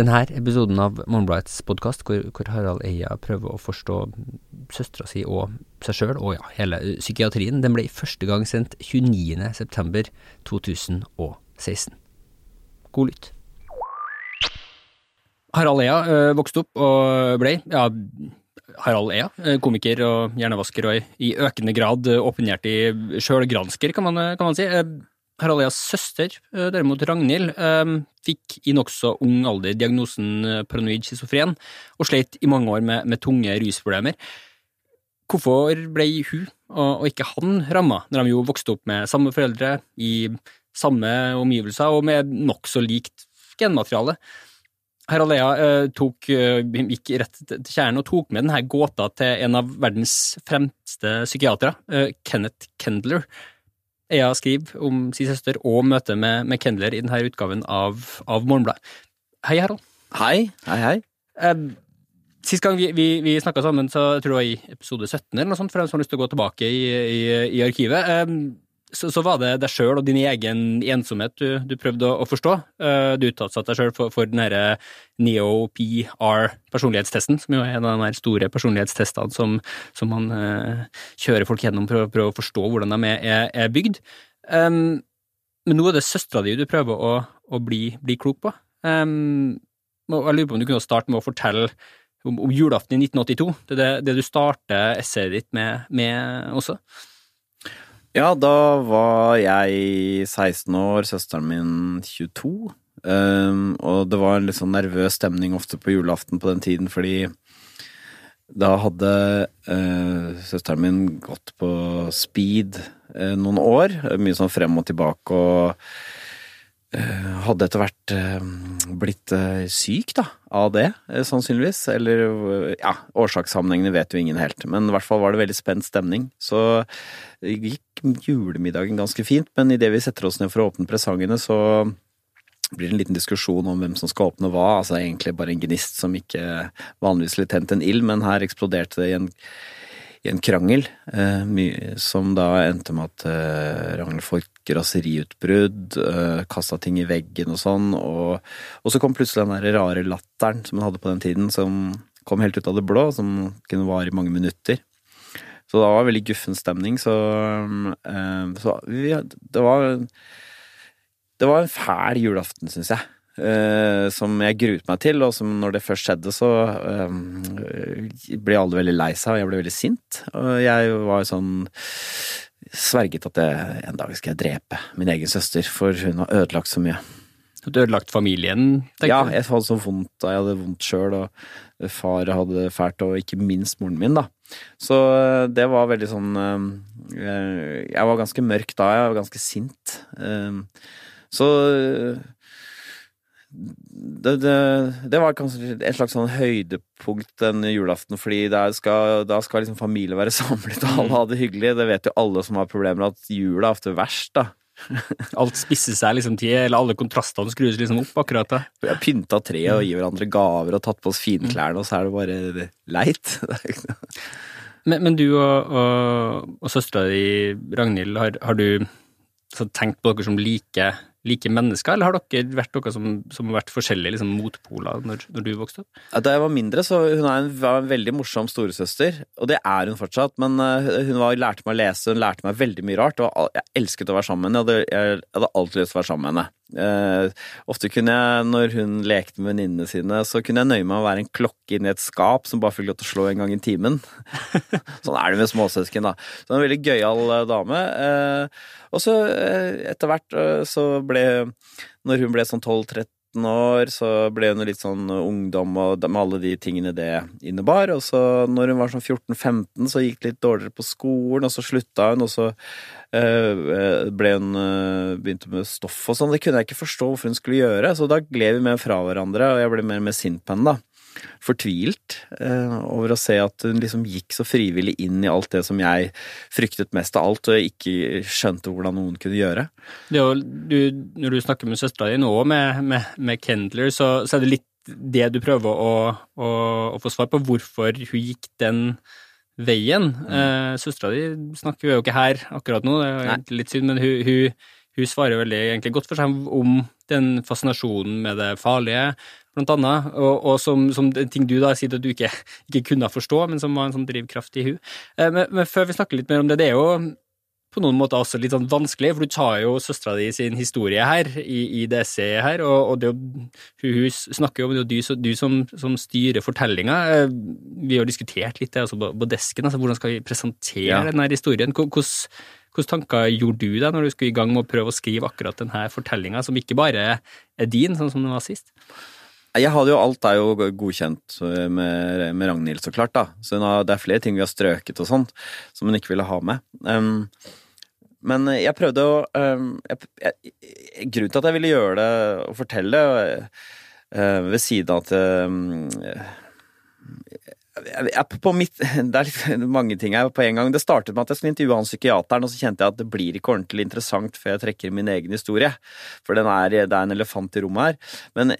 Denne episoden av Morgenbladets podkast, hvor, hvor, Harald Eia prøver å forstå søstera si og seg sjøl, og ja, hele psykiatrien, den ble første gang sendt 29.9.2016. God lytt. Harald Eia øh, vokste opp og ble, ja, Harald Eia, komiker og hjernevasker og i økende grad åpenhjertig sjølgransker, kan, kan, man si. Harald Eas søster, derimot Ragnhild, fikk i nokså ung alder diagnosen paranoid schizofren, og sleit i mange år med, med tunge rusproblemer. Hvorfor ble hun, og, ikke han, ramma, når de jo vokste opp med samme foreldre, i samme omgivelser og med nokså likt genmateriale? Harald Ea tok, gikk rett til kjernen og tok med denne gåta til en av verdens fremste psykiatere, Kenneth Kendler. Ea skriver om sin søster og møtet med, med Kendler i denne utgaven av, av Morgenbladet. Hei, Harald. Hei, hei, hei. Sist gang vi, vi, vi snakka sammen, så jeg tror det var i episode 17 eller noe sånt, for dem som har lyst til å gå tilbake i, i, i arkivet så, så, var det deg sjøl og din egen ensomhet du, du prøvde å, å, forstå. Uh, du utsatte deg sjøl for, for den NEO-PR-personlighetstesten, som jo er en av de store personlighetstestene som, som man uh, kjører folk gjennom for å prøve å forstå hvordan de er, er bygd. Um, men nå er det søstera di du prøver å, å bli, bli, klok på. Um, jeg lurer på om du kunne starte med å fortelle om, om julaften i 1982. Det er det, det du starter essayet ditt med, med også. Ja, da var jeg 16 år, søsteren min 22. Um, og det var en litt sånn nervøs stemning ofte på julaften på den tiden, fordi da hadde uh, søsteren min gått på speed uh, noen år. Mye sånn frem og tilbake, og hadde etter hvert blitt syk, da, av det, sannsynligvis. Eller ja, årsakssammenhengene vet jo ingen helt, men i hvert fall var det veldig spent stemning. Så gikk julemiddagen ganske fint, men idet vi setter oss ned for å åpne presangene, så blir det en liten diskusjon om hvem som skal åpne hva. Altså egentlig bare en gnist som ikke vanligvis ville tent en ild, men her eksploderte det i en, i en krangel, eh, som da endte med at eh, Ragnhild får raseriutbrudd, eh, kasta ting i veggen og sånn, og, og så kom plutselig den der rare latteren som hun hadde på den tiden, som kom helt ut av det blå, som kunne vare i mange minutter. Så det var veldig guffen stemning, så, um, så vi, det var Det var en fæl julaften, syns jeg. Uh, som jeg gruet meg til, og som når det først skjedde, så uh, ble alle veldig lei seg, og jeg ble veldig sint. Og jeg var sånn sverget at jeg, en dag skal jeg drepe min egen søster, for hun har ødelagt så mye. Du har ødelagt familien? tenker Ja, jeg hadde så vondt jeg hadde vondt sjøl, og far hadde det fælt, og ikke minst moren min, da. Så eh, det var veldig sånn eh, Jeg var ganske mørk da, jeg var ganske sint. Eh, så det, det, det, var kanskje et slags sånn høydepunkt den julaften, fordi skal, da skal liksom familie være samlet, og alle ha det hyggelig. Det vet jo alle som har problemer, at jula er ofte verst, da. Alt spisser seg liksom til, eller alle kontrastene skrus liksom opp akkurat da. Vi har pynta treet og gir hverandre gaver og tatt på oss finklærne, og så er det bare leit. men, men, du og, og, og søstera di, Ragnhild, har, har du tenkt på dere som like like mennesker, eller har dere vært noe som, som har vært forskjellige liksom, motpoler når, når, du vokste opp? Da jeg var mindre, så hun en, var en veldig morsom storesøster, og det er hun fortsatt. Men uh, hun var, lærte meg å lese, hun lærte meg veldig mye rart, og jeg elsket å være sammen med henne. Jeg hadde, jeg hadde alltid lyst til å være sammen med henne. Uh, ofte kunne jeg, når hun lekte med venninnene sine, så kunne jeg nøye meg med å være en klokke inni et skap som bare fikk lov til å slå en gang i timen. sånn er det med småsøsken, da. Så en veldig gøyal uh, dame. Uh, og så etter hvert så ble Når hun ble sånn 12-13 år, så ble hun litt sånn ungdom og med alle de tingene det innebar. Og så når hun var sånn 14-15, så gikk det litt dårligere på skolen, og så slutta hun, og så Eh, ble hun eh, begynte med stoff og sånn. Det kunne jeg ikke forstå hvorfor hun skulle gjøre, så da gled vi mer fra hverandre, og jeg ble mer med sint på henne, da. Fortvilt eh, over å se at hun liksom gikk så frivillig inn i alt det som jeg fryktet mest av alt, og ikke skjønte hvordan noen kunne gjøre. Jo, du, når du snakker med søstera di nå, med, med, med Kendler, så, så, er det litt det du prøver å, å, å få svar på, hvorfor hun gikk den veien. Mm. Eh, Søstera di snakker jo ikke her akkurat nå, det er litt synd, men hun, hun, hun svarer veldig egentlig godt for seg om den fascinasjonen med det farlige, blant annet, og, og som, som, ting du da sier at du ikke, ikke kunne forstå, men som var en sånn drivkraft i hun. Eh, men, men, før vi snakker litt mer om det, det er jo på noen måter også litt sånn vanskelig, for du tar jo søstera di sin historie her, i, i det essayet her, og, og det, hun, snakker jo om det er jo du, du som, som, styrer fortellinga. Eh, vi har diskutert litt det altså på, på desken, altså hvordan skal vi presentere ja. denne historien? Hvilke tanker gjorde du deg når du skulle i gang med å prøve å skrive akkurat denne fortellinga, som ikke bare er din, sånn som den var sist? Jeg hadde jo Alt er jo godkjent med, med Ragnhild, så klart, da. Så det er flere ting vi har strøket og sånt, som hun ikke ville ha med. Um, men jeg prøvde å um, jeg, jeg, Grunnen til at jeg ville gjøre det og fortelle, uh, ved siden av at um, Mitt, det er mange ting her på en gang. Det startet med at jeg skulle intervjue han psykiateren, og så kjente jeg at det blir ikke ordentlig interessant før jeg trekker min egen historie. For er, det er en elefant i rommet her. Men,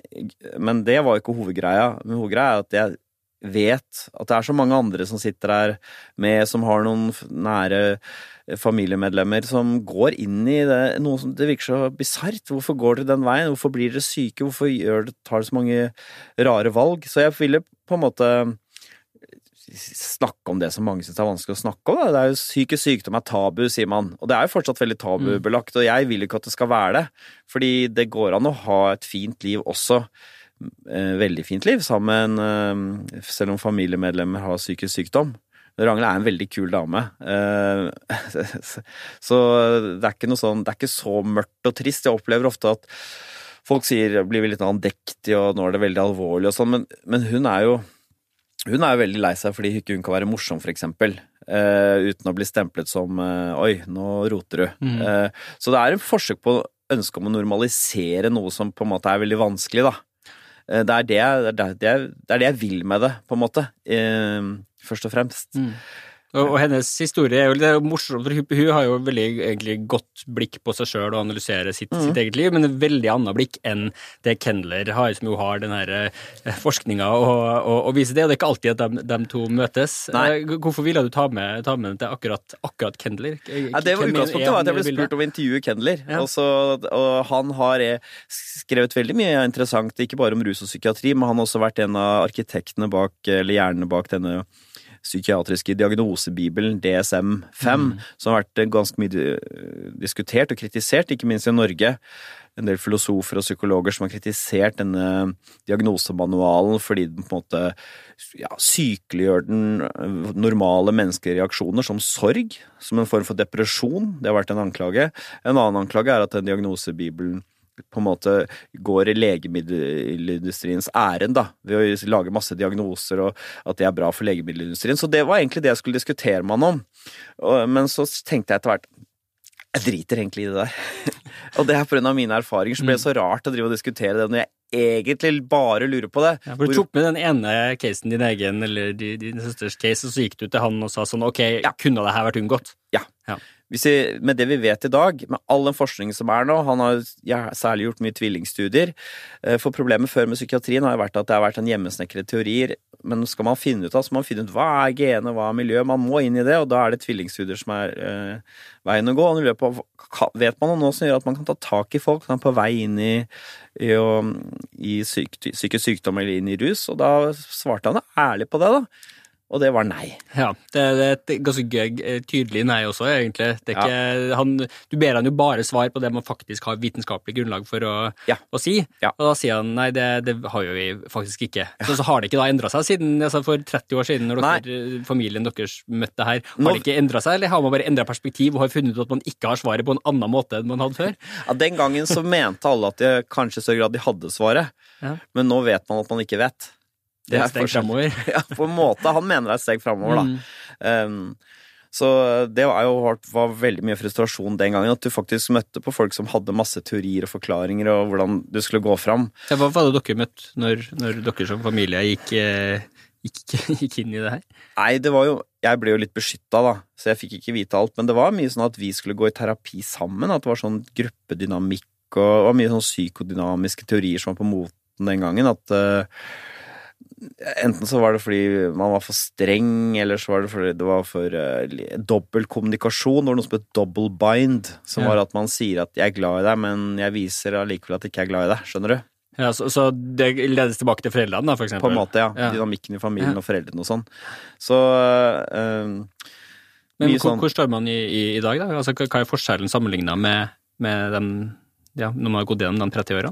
men det var ikke hovedgreia. Men hovedgreia er at jeg vet at det er så mange andre som sitter her med, som har noen nære familiemedlemmer som går inn i det, noe som det virker så bisart. Hvorfor går dere den veien? Hvorfor blir dere syke? Hvorfor gjør, tar dere så mange rare valg? Så jeg ville på en måte snakke om det som mange syns er vanskelig å snakke om. Da. Det er jo Psykisk sykdom er tabu, sier man. Og det er jo fortsatt veldig tabubelagt. Og jeg vil ikke at det skal være det. Fordi det går an å ha et fint liv også. Eh, veldig fint liv sammen, eh, selv om familiemedlemmer har psykisk sykdom. Ragnhild er en veldig kul dame. Eh, så det er ikke noe sånn Det er ikke så mørkt og trist. Jeg opplever ofte at folk sier blir litt andektig, og nå er det veldig alvorlig og sånn, men, men hun er jo hun er jo veldig lei seg fordi ikke hun kan være morsom, for eksempel. Uh, uten å bli stemplet som uh, 'oi, nå roter du'. Mm. Uh, så det er en forsøk på ønske om å normalisere noe som på en måte er veldig vanskelig, da. Det er det, det, er det, det er det, jeg vil med det, på en måte. først og fremst. Mm. Og, hennes historie er jo litt morsom, for hun, har jo veldig egentlig godt blikk på seg sjøl og analyserer sitt, mm. sitt, eget liv, men et veldig annet blikk enn det Kendler har, som jo har den her forskninga og, og, og viser det. Og det er ikke alltid at de, de to møtes. Nei. Eh, hvorfor ville du ta med, ta med til akkurat, akkurat Kendler? Ja, det var Utgangspunktet var at jeg ble spurt om å intervjue Kendler, ja. og, så, og, han har eh, skrevet veldig mye interessant, ikke bare om rus og psykiatri, men han har også vært en av arkitektene bak, eller hjernene bak denne psykiatriske diagnosebibelen, DSM-5, mm. som har vært ganske mye diskutert og kritisert, ikke minst i Norge. En del filosofer og psykologer som har kritisert denne diagnosemanualen fordi den på en måte ja, sykeliggjør den normale menneskelige reaksjoner, som sorg, som en form for depresjon. Det har vært en anklage. En annen anklage er at den diagnosebibelen på en måte går i legemiddelindustriens ærend, da, ved å lage masse diagnoser, og at det er bra for legemiddelindustrien. Så det var egentlig det jeg skulle diskutere med han om. Men så tenkte jeg etter hvert jeg driter egentlig i det der. og det er pga. mine erfaringer, så ble det så rart å drive og diskutere det når jeg egentlig bare lurer på det. Ja, for Du tok med den ene casen, din egen eller din søsters case, og så gikk du til han og sa sånn ok, ja. kunne det her vært unngått? Ja. ja vi, med det vi vet i dag, med all den forskningen som er nå Han har ja, særlig gjort mye tvillingstudier. Eh, for problemet før med psykiatrien har jo vært at det har vært en hjemmesnekret teorier. Men skal man finne ut av, så må man finne ut hva er genet, hva er miljøet. Man må inn i det, og da er det tvillingstudier som er eh, veien å gå. Og i på, vet man noe som gjør at man kan ta tak i folk som er på vei inn i, i, i psykisk sykdom eller inn i rus. Og da svarte han ærlig på det, da. Og det var nei. Ja, det er et ganske tydelig nei også, egentlig. Ikke, ja. han, du ber han jo bare svar på det man faktisk har vitenskapelig grunnlag for å, ja. å si, ja. og da sier han nei, det, det har jo vi faktisk ikke. Så, så, har det ikke da endra seg siden altså for 30 år siden, når dere, familien deres møtte her. Har Nå, det ikke endra seg, eller har man bare endra perspektiv og har funnet ut at man ikke har svaret på en annen måte enn man hadde før? Ja, Den gangen så mente alle at de kanskje i større grad de hadde svaret, men nå vet man at man ikke vet. Det er et steg framover. ja, på en måte. Han mener det er et steg framover, da. Mm. Um, så det var jo var veldig mye frustrasjon den gangen, at du faktisk møtte på folk som hadde masse teorier og forklaringer og hvordan du skulle gå fram. Ja, hva var det dere møtte når, når dere som familie gikk, eh, gikk, gikk, inn i det her? Nei, det var jo Jeg ble jo litt beskytta, da, så jeg fikk ikke vite alt. Men det var mye sånn at vi skulle gå i terapi sammen, at det var sånn gruppedynamikk og, og mye sånn psykodynamiske teorier som var på moten den gangen. At uh, Enten så var det fordi man var for streng, eller så var det fordi det var for uh, dobbel kommunikasjon. Det var noe som het double bind, som Ja. var at man sier at 'jeg er glad i deg', men jeg viser allikevel at jeg ikke er glad i deg. Skjønner du? Ja, så, så det ledes tilbake til foreldrene, da, for eksempel? På en måte, ja. Ja. Dynamikken i familien og foreldrene og sånn. Så uh, Men hvor, sånn- hvor står man i, i, i dag, da? Altså, hva er forskjellen sammenligna med, med dem ja, når man har gått gjennom de 30-åra?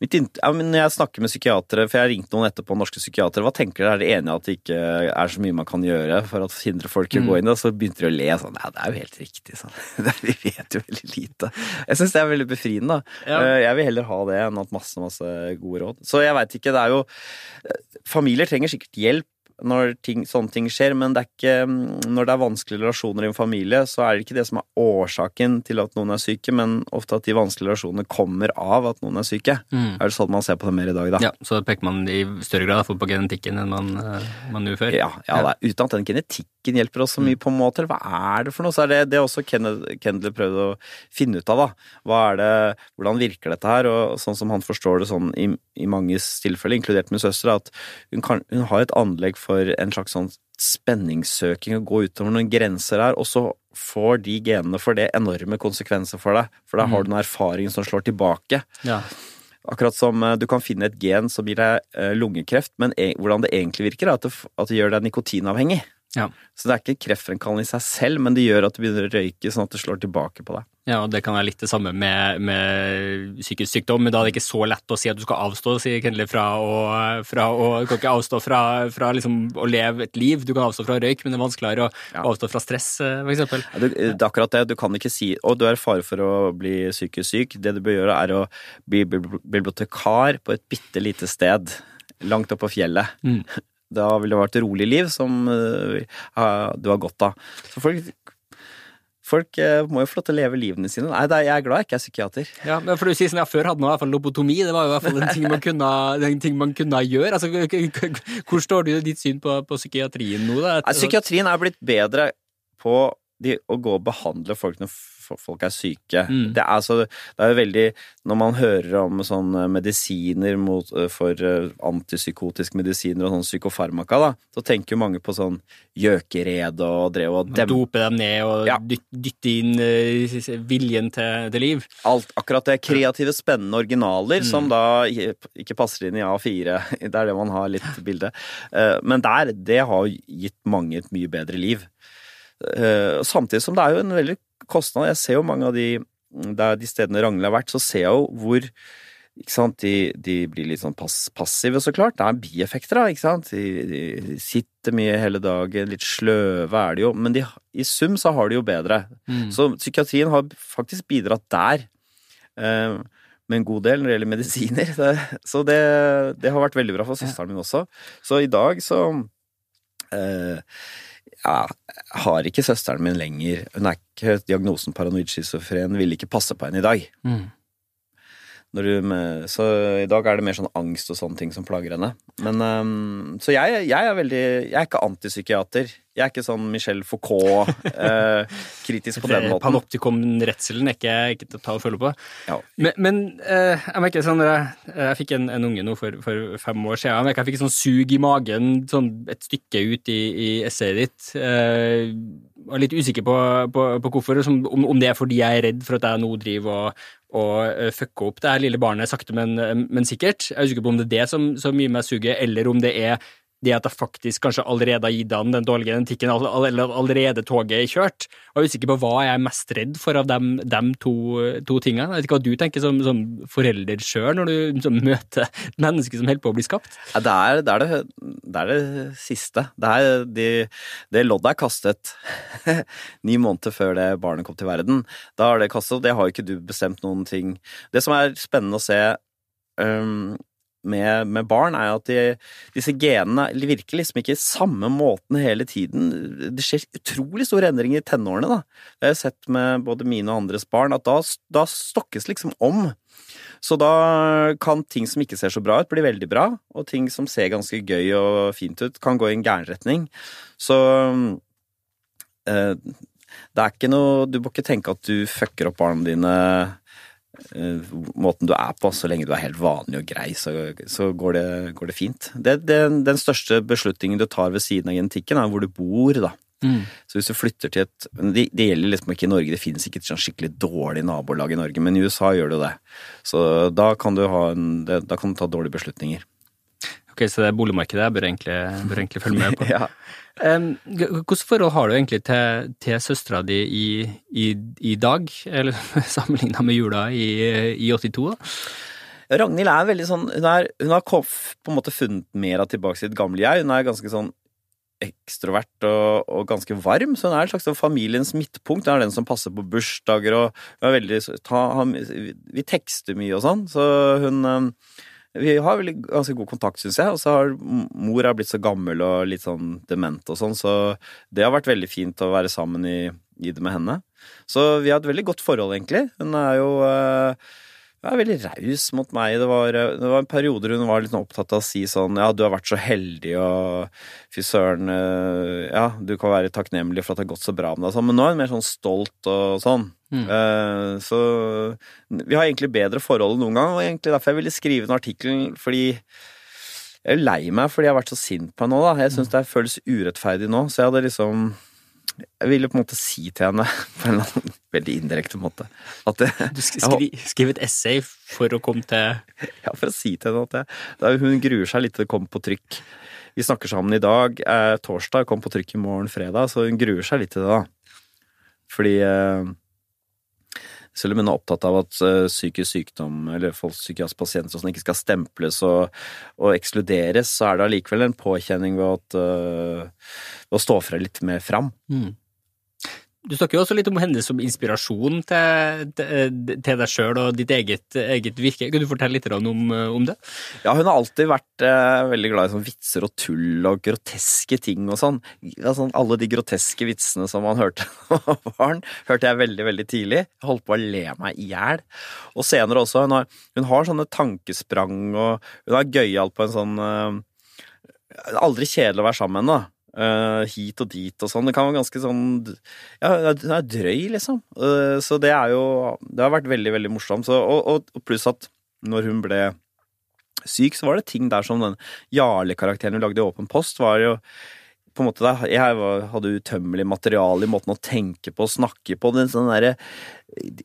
Ja, når jeg snakker med psykiatere, for jeg har ringt noen etterpå, norske psykiatere, hva tenker dere? Er dere enige at det ikke er så mye man kan gjøre for å hindre folk i å gå inn? Og så begynte de å le sånn. Ja, det er jo helt riktig. Sånn. Vi vet jo veldig lite. Jeg syns det er veldig befriende. Ja. Eh, Jeg vil heller ha det enn at masse, masse gode råd. Så jeg veit ikke, det er jo Familier trenger sikkert hjelp når ting, sånne ting skjer, men det er ikke, mm, når det er vanskelige relasjoner i en familie, så er det ikke det som er årsaken til at noen er syke, men ofte at de vanskelige relasjonene kommer av at noen er syke. Er det sånn man ser på det mer i dag, da? Ja, så peker man i større grad på genetikken enn man, eh, man gjorde før? Ja, ja, det er, uten at den genetikken hjelper oss så mye, på en måte. Hva er det for noe? Så er det det er også Kendler prøvde å finne ut av, da. Det, hvordan virker dette her? Og sånn som han forstår det sånn i, i manges tilfelle, inkludert min søster, at hun, kan, hun har et anlegg for en slags sånn spenningssøking og gå utover noen grenser her, og så får de genene for det enorme konsekvenser for deg. For da har du noen erfaring som slår tilbake. Ja. Akkurat som eh, du kan finne et gen som gir deg eh, lungekreft, men e hvordan det egentlig virker, er at det, at det gjør deg nikotinavhengig. Ja. Så det er ikke kreftfremkallende i seg selv, men det gjør at du begynner å røyke sånn at det slår tilbake på deg. Ja, og det kan være litt det samme med, med psykisk sykdom, men da er det ikke så lett å si at du skal avstå, sier Kendler, fra å, fra å Du kan ikke avstå fra, fra liksom å leve et liv. Du kan avstå fra røyk, men det er vanskeligere å Ja. avstå fra stress, f.eks. for eksempel. Ja, Det, det er akkurat det. Du kan ikke si å, du er i fare for å bli psykisk syk. Det du bør gjøre, er å bli bibliotekar på et bitte lite sted langt oppe på fjellet. Mm. Da vil det være et rolig liv som eh, du har godt av. Så folk, folk eh, må jo få lov til å leve livene sine. Nei, er, jeg er glad jeg ikke er psykiater. Ja, men for du sier sånn, ja, Før hadde man i hvert fall lobotomi, det var jo i hvert fall en ting man kunne, en ting man kunne gjøre. Altså, Hvor står du i ditt syn på, på psykiatrien nå? da? Nei, psykiatrien er blitt bedre på de, å gå og behandle folk når folk er syke. Mm. Det, er, altså, det er jo veldig Når man hører om sånne medisiner mot, for eh, antipsykotiske medisiner og sånn psykofarmaka, da, så tenker jo mange på sånn gjøkerede og drev og dem, Dope dem ned og Ja. dytte inn eh, viljen til, til liv. alt, akkurat det kreative, spennende originaler Mm. som da ikke passer inn i A4. Det er det man har litt bilde. Eh, Men der, det har gitt mange et mye bedre liv. Eh, Samtidig som det er jo en veldig kostnad. Jeg ser jo mange av de, der de stedene Ragnhild har vært, så ser jeg jo hvor sant? De, de blir litt sånn pass, passive, så klart. Det er bieffekter, da. ikke sant? De, de sitter mye hele dagen, litt sløve er de jo, men de, i sum så har de jo bedre. Mm. Så psykiatrien har faktisk bidratt der eh, med en god del når det gjelder medisiner. Det, så det, det har vært veldig bra for søsteren min også. Så i dag så eh, ja, har ikke søsteren min lenger Hun er ikke diagnosen paranoid schizofren, vil ikke passe på henne i dag. Mm. Når du med, så i dag er det mer sånn angst og sånne ting som plager henne. Men, um, så jeg, jeg er veldig Jeg er ikke antipsykiater. Jeg er ikke sånn Michel Foucault-kritisk kritisk på den måten. Panoptikum-redselen er ikke, ikke til å ta og føle på. Ja. Men, men uh, jeg merker sånn Jeg, jeg fikk en, en unge nå for, for fem år siden. Jeg merker jeg fikk sånn sug i magen sånn et stykke ut i, i essayet ditt. Uh, var litt usikker på, på, på hvorfor. Som, om, om det er fordi jeg er redd for at jeg nå driver og, og fucke opp det her lille barnet sakte, men, men sikkert. Jeg er usikker på om det er det som, som gir meg suget, eller om det er det at jeg faktisk kanskje allerede har gitt han den dårlige genetikken, eller allerede toget er kjørt. Jeg er usikker på hva jeg er mest redd for av dem to, to tingene. Jeg vet ikke hva du tenker som, som forelder sjøl, når du møter et menneske som holder på å bli skapt. Ja, det, er, det, er det, det er det siste. Det, er de, det loddet er kastet ni måneder før det barnet kom til verden. Da er det kastet, og det har jo ikke du bestemt noen ting. Det som er spennende å se øhm, med, med barn, er at de, disse genene virker liksom ikke samme måten hele tiden. Det skjer utrolig store endringer i tenårene. da. Det har jeg sett med både mine og andres barn, at da, da stokkes liksom om. Så da kan ting som ikke ser så bra ut, bli veldig bra, og ting som ser ganske gøy og fint ut, kan gå i en gæren retning. Så eh, det er ikke noe Du må ikke tenke at du fucker opp barna dine måten du er på, så lenge du er helt vanlig og grei, så, så går, det, går, det, fint. Det, det, den største beslutningen du tar ved siden av genetikken, er hvor du bor, da. Mm. Så hvis du flytter til et det, det, gjelder liksom ikke i Norge, det finnes ikke et sånn skikkelig dårlig nabolag i Norge, men i USA gjør det det. Så da kan du, ha en, da kan du ta dårlige beslutninger. Ok, Så det er boligmarkedet jeg bør egentlig, bør egentlig følge med på. ja. um, Hvilket forhold har du egentlig til, til søstera di i, i, i, dag, eller sammenligna med jula i, i 82? da? Ragnhild er veldig sånn Hun, er, hun har på en måte funnet mer av tilbake sitt gamle jeg. Hun er ganske sånn ekstrovert og, og, ganske varm, så hun er en slags sånn familiens midtpunkt. Hun er den som passer på bursdager og hun er veldig ta, Vi tekster mye og sånn, så hun vi har veldig, ganske god kontakt, syns jeg. Og så har mor er blitt så gammel og litt sånn dement og sånn, så det har vært veldig fint å være sammen i, i det med henne. Så vi har et veldig godt forhold, egentlig. Hun er jo hun er veldig raus mot meg. Det var, det var en periode hun var litt opptatt av å si sånn Ja, du har vært så heldig, og fy søren uh, Ja, du kan være takknemlig for at det har gått så bra med deg, sånn. men nå er hun mer sånn stolt og sånn. Mm. Uh, så vi har egentlig bedre forhold enn noen gang, og egentlig derfor jeg ville skrive den artikkelen, fordi jeg er lei meg fordi jeg har vært så sint på henne nå, da. Jeg syns mm. det føles urettferdig nå, så jeg hadde liksom Jeg ville på en måte si til henne på en eller annen veldig indirekte måte at det, Du skri, skrive et essay for å komme til Ja, for å si til henne at det, hun gruer seg litt til det kommer på trykk. Vi snakker sammen i dag, eh, torsdag, kom på trykk i morgen, fredag, så hun gruer seg litt til det, da. Fordi eh, selv om hun er opptatt av at uh, psykisk sykdom eller psykiatriske pasienter sånn ikke skal stemples og, og, ekskluderes, så er det allikevel en påkjenning ved, at, uh, ved å stå fra litt mer fram. Mm. Du snakker jo også litt om henne som inspirasjon til, til, til deg sjøl og ditt eget, eget, virke. Kan du fortelle litt om, om, det? Ja, hun har alltid vært eh, veldig glad i sånn vitser og tull og groteske ting og sånn. Altså, alle de groteske vitsene som man hørte da barn, hørte jeg veldig, veldig tidlig. Jeg holdt på å le meg i hjel. Og senere også. Hun har, hun har, sånne tankesprang, og hun er gøyal på en sånn eh, Aldri kjedelig å være sammen med henne. Uh, hit og dit og sånn. Det kan være ganske sånn Ja, det er drøy, liksom. Uh, så det er jo Det har vært veldig, veldig morsomt. Så, og, og, pluss at når hun ble syk, så var det ting der som den Jarle-karakteren hun lagde i Åpen post, var jo på en måte da, Jeg hadde utømmelig materiale i måten å tenke på og snakke på. Den sånn der,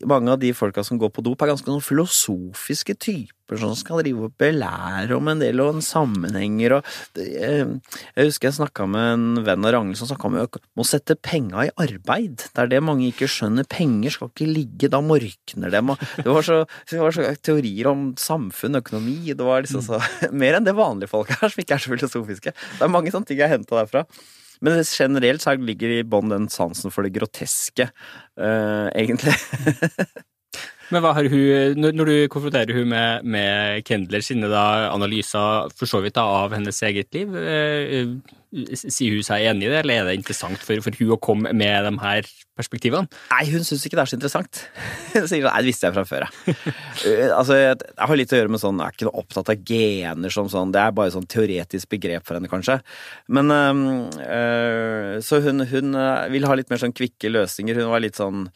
mange av de folka som går på dop, er ganske sånn filosofiske typer som skal drive og belære om en del og en sammenhenger og Jeg husker jeg snakka med en venn av Ragnhild som snakka om å sette penga i arbeid. Det er det mange ikke skjønner. Penger skal ikke ligge, da morkner dem. Det var så, det var så teorier om samfunn, økonomi, det var liksom så Mer enn det vanlige folk er, som ikke er så filosofiske. Det er mange sånne ting jeg henta derfra. Men generelt så ligger i bånn den sansen for det groteske, uh, egentlig. Men hva har hun, når du konfronterer hun med, med Kendler sine da, analyser for så vidt da, av hennes eget liv, eh, sier hun seg enig i det, eller er det interessant for, for hun å komme med de her perspektivene? Nei, hun syns ikke det er så interessant. Sånn, nei, det visste jeg fra før, uh, altså, jeg, jeg har litt å gjøre med sånn, jeg er ikke noe opptatt av gener som sånn, det er bare sånn teoretisk begrep for henne, kanskje. Men øh, Så hun, hun vil ha litt mer sånn kvikke løsninger. Hun var litt sånn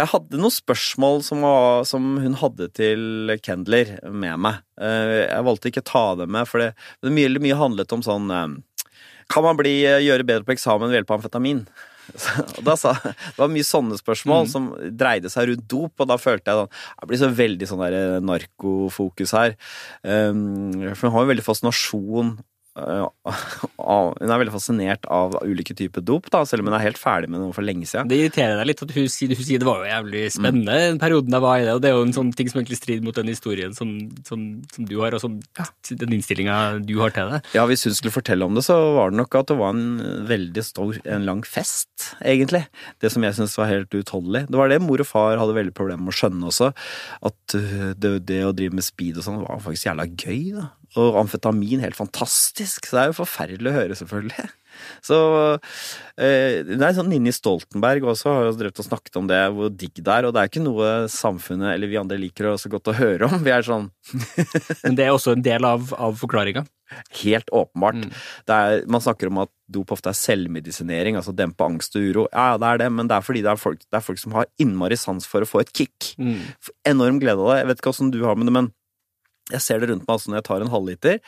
jeg hadde noen spørsmål som, var, som, hun hadde til Kendler med meg. Eh, jeg valgte ikke å ta dem med, for det, det mye, mye handlet om sånn eh, Kan man bli, eh, gjøre bedre på eksamen ved hjelp av amfetamin? Da sa, det var mye sånne spørsmål mm. som dreide seg rundt dop, og da følte jeg sånn Jeg blir så veldig sånn der narkofokus her. for hun har jo veldig fascinasjon hun er veldig fascinert av ulike typer dop, da, selv om hun er helt ferdig med det for lenge siden. Det irriterer deg litt at hun, sier, hun sier det var jo jævlig spennende mm. den perioden jeg var i det, og det er jo en sånn ting som egentlig strider mot den historien som, som, som du har, og som, den innstillinga du har til det. Ja, hvis hun skulle fortelle om det, så var det nok at det var en veldig stor, en lang fest, egentlig. Det som jeg syntes var helt utholdelig. Det var det mor og far hadde veldig problemer med å skjønne også, at uh, det, det å drive med speed og sånn var faktisk jævla gøy, da. Og amfetamin, helt fantastisk. Så det er jo forferdelig å høre, selvfølgelig. Så eh, det er sånn Ninni Stoltenberg også har jo drevet og snakket om det, hvor digg det er. Og det er ikke noe samfunnet eller vi andre liker så godt å høre om. Vi er sånn Men det er også en del av, av forklaringa? Helt åpenbart. Det er, man snakker om at dop ofte er selvmedisinering, altså dempe angst og uro. Ja, det er det, men det er fordi det er folk, det er folk som har innmari sans for å få et kick. Mm. Enorm glede av det. Jeg vet ikke åssen du har med det, men jeg ser det rundt meg altså når jeg tar en halvliter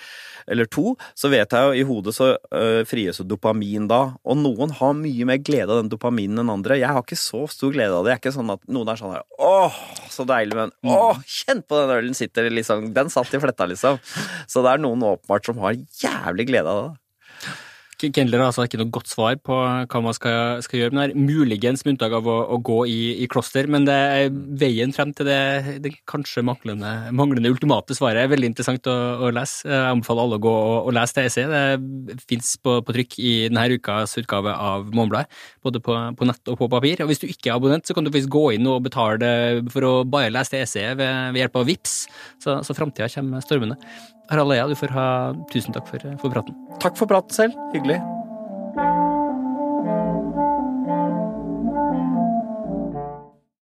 eller to, så vet jeg jo i hodet så øh, frigjøres jo dopamin da, og noen har mye mer glede av den dopaminen enn andre. Jeg har ikke så stor glede av det. Jeg er ikke sånn at noen er sånn her åh, så deilig, men åh, kjenn på den ølen sitter liksom, den satt i fletta, liksom. Så det er noen åpenbart som har jævlig glede av det. Kendler har altså ikke noe godt svar på hva man skal, skal gjøre, men det er muligens med unntak av å, å gå i, i, kloster. Men det er veien frem til det, det kanskje manglende, manglende, ultimate svaret er veldig interessant å, å, lese. Jeg anbefaler alle å gå og, og lese det essayet. Det fins på, på, trykk i denne ukas utgave av Månebladet, både på, på, nett og på papir. Og hvis du ikke er abonnent, så kan du faktisk gå inn og betale for å bare lese det essayet ved, ved hjelp av VIPS. Så, så framtida kommer stormende. Harald Eia, du får ha tusen takk for, eh, for praten. Takk for praten selv. Hyggelig.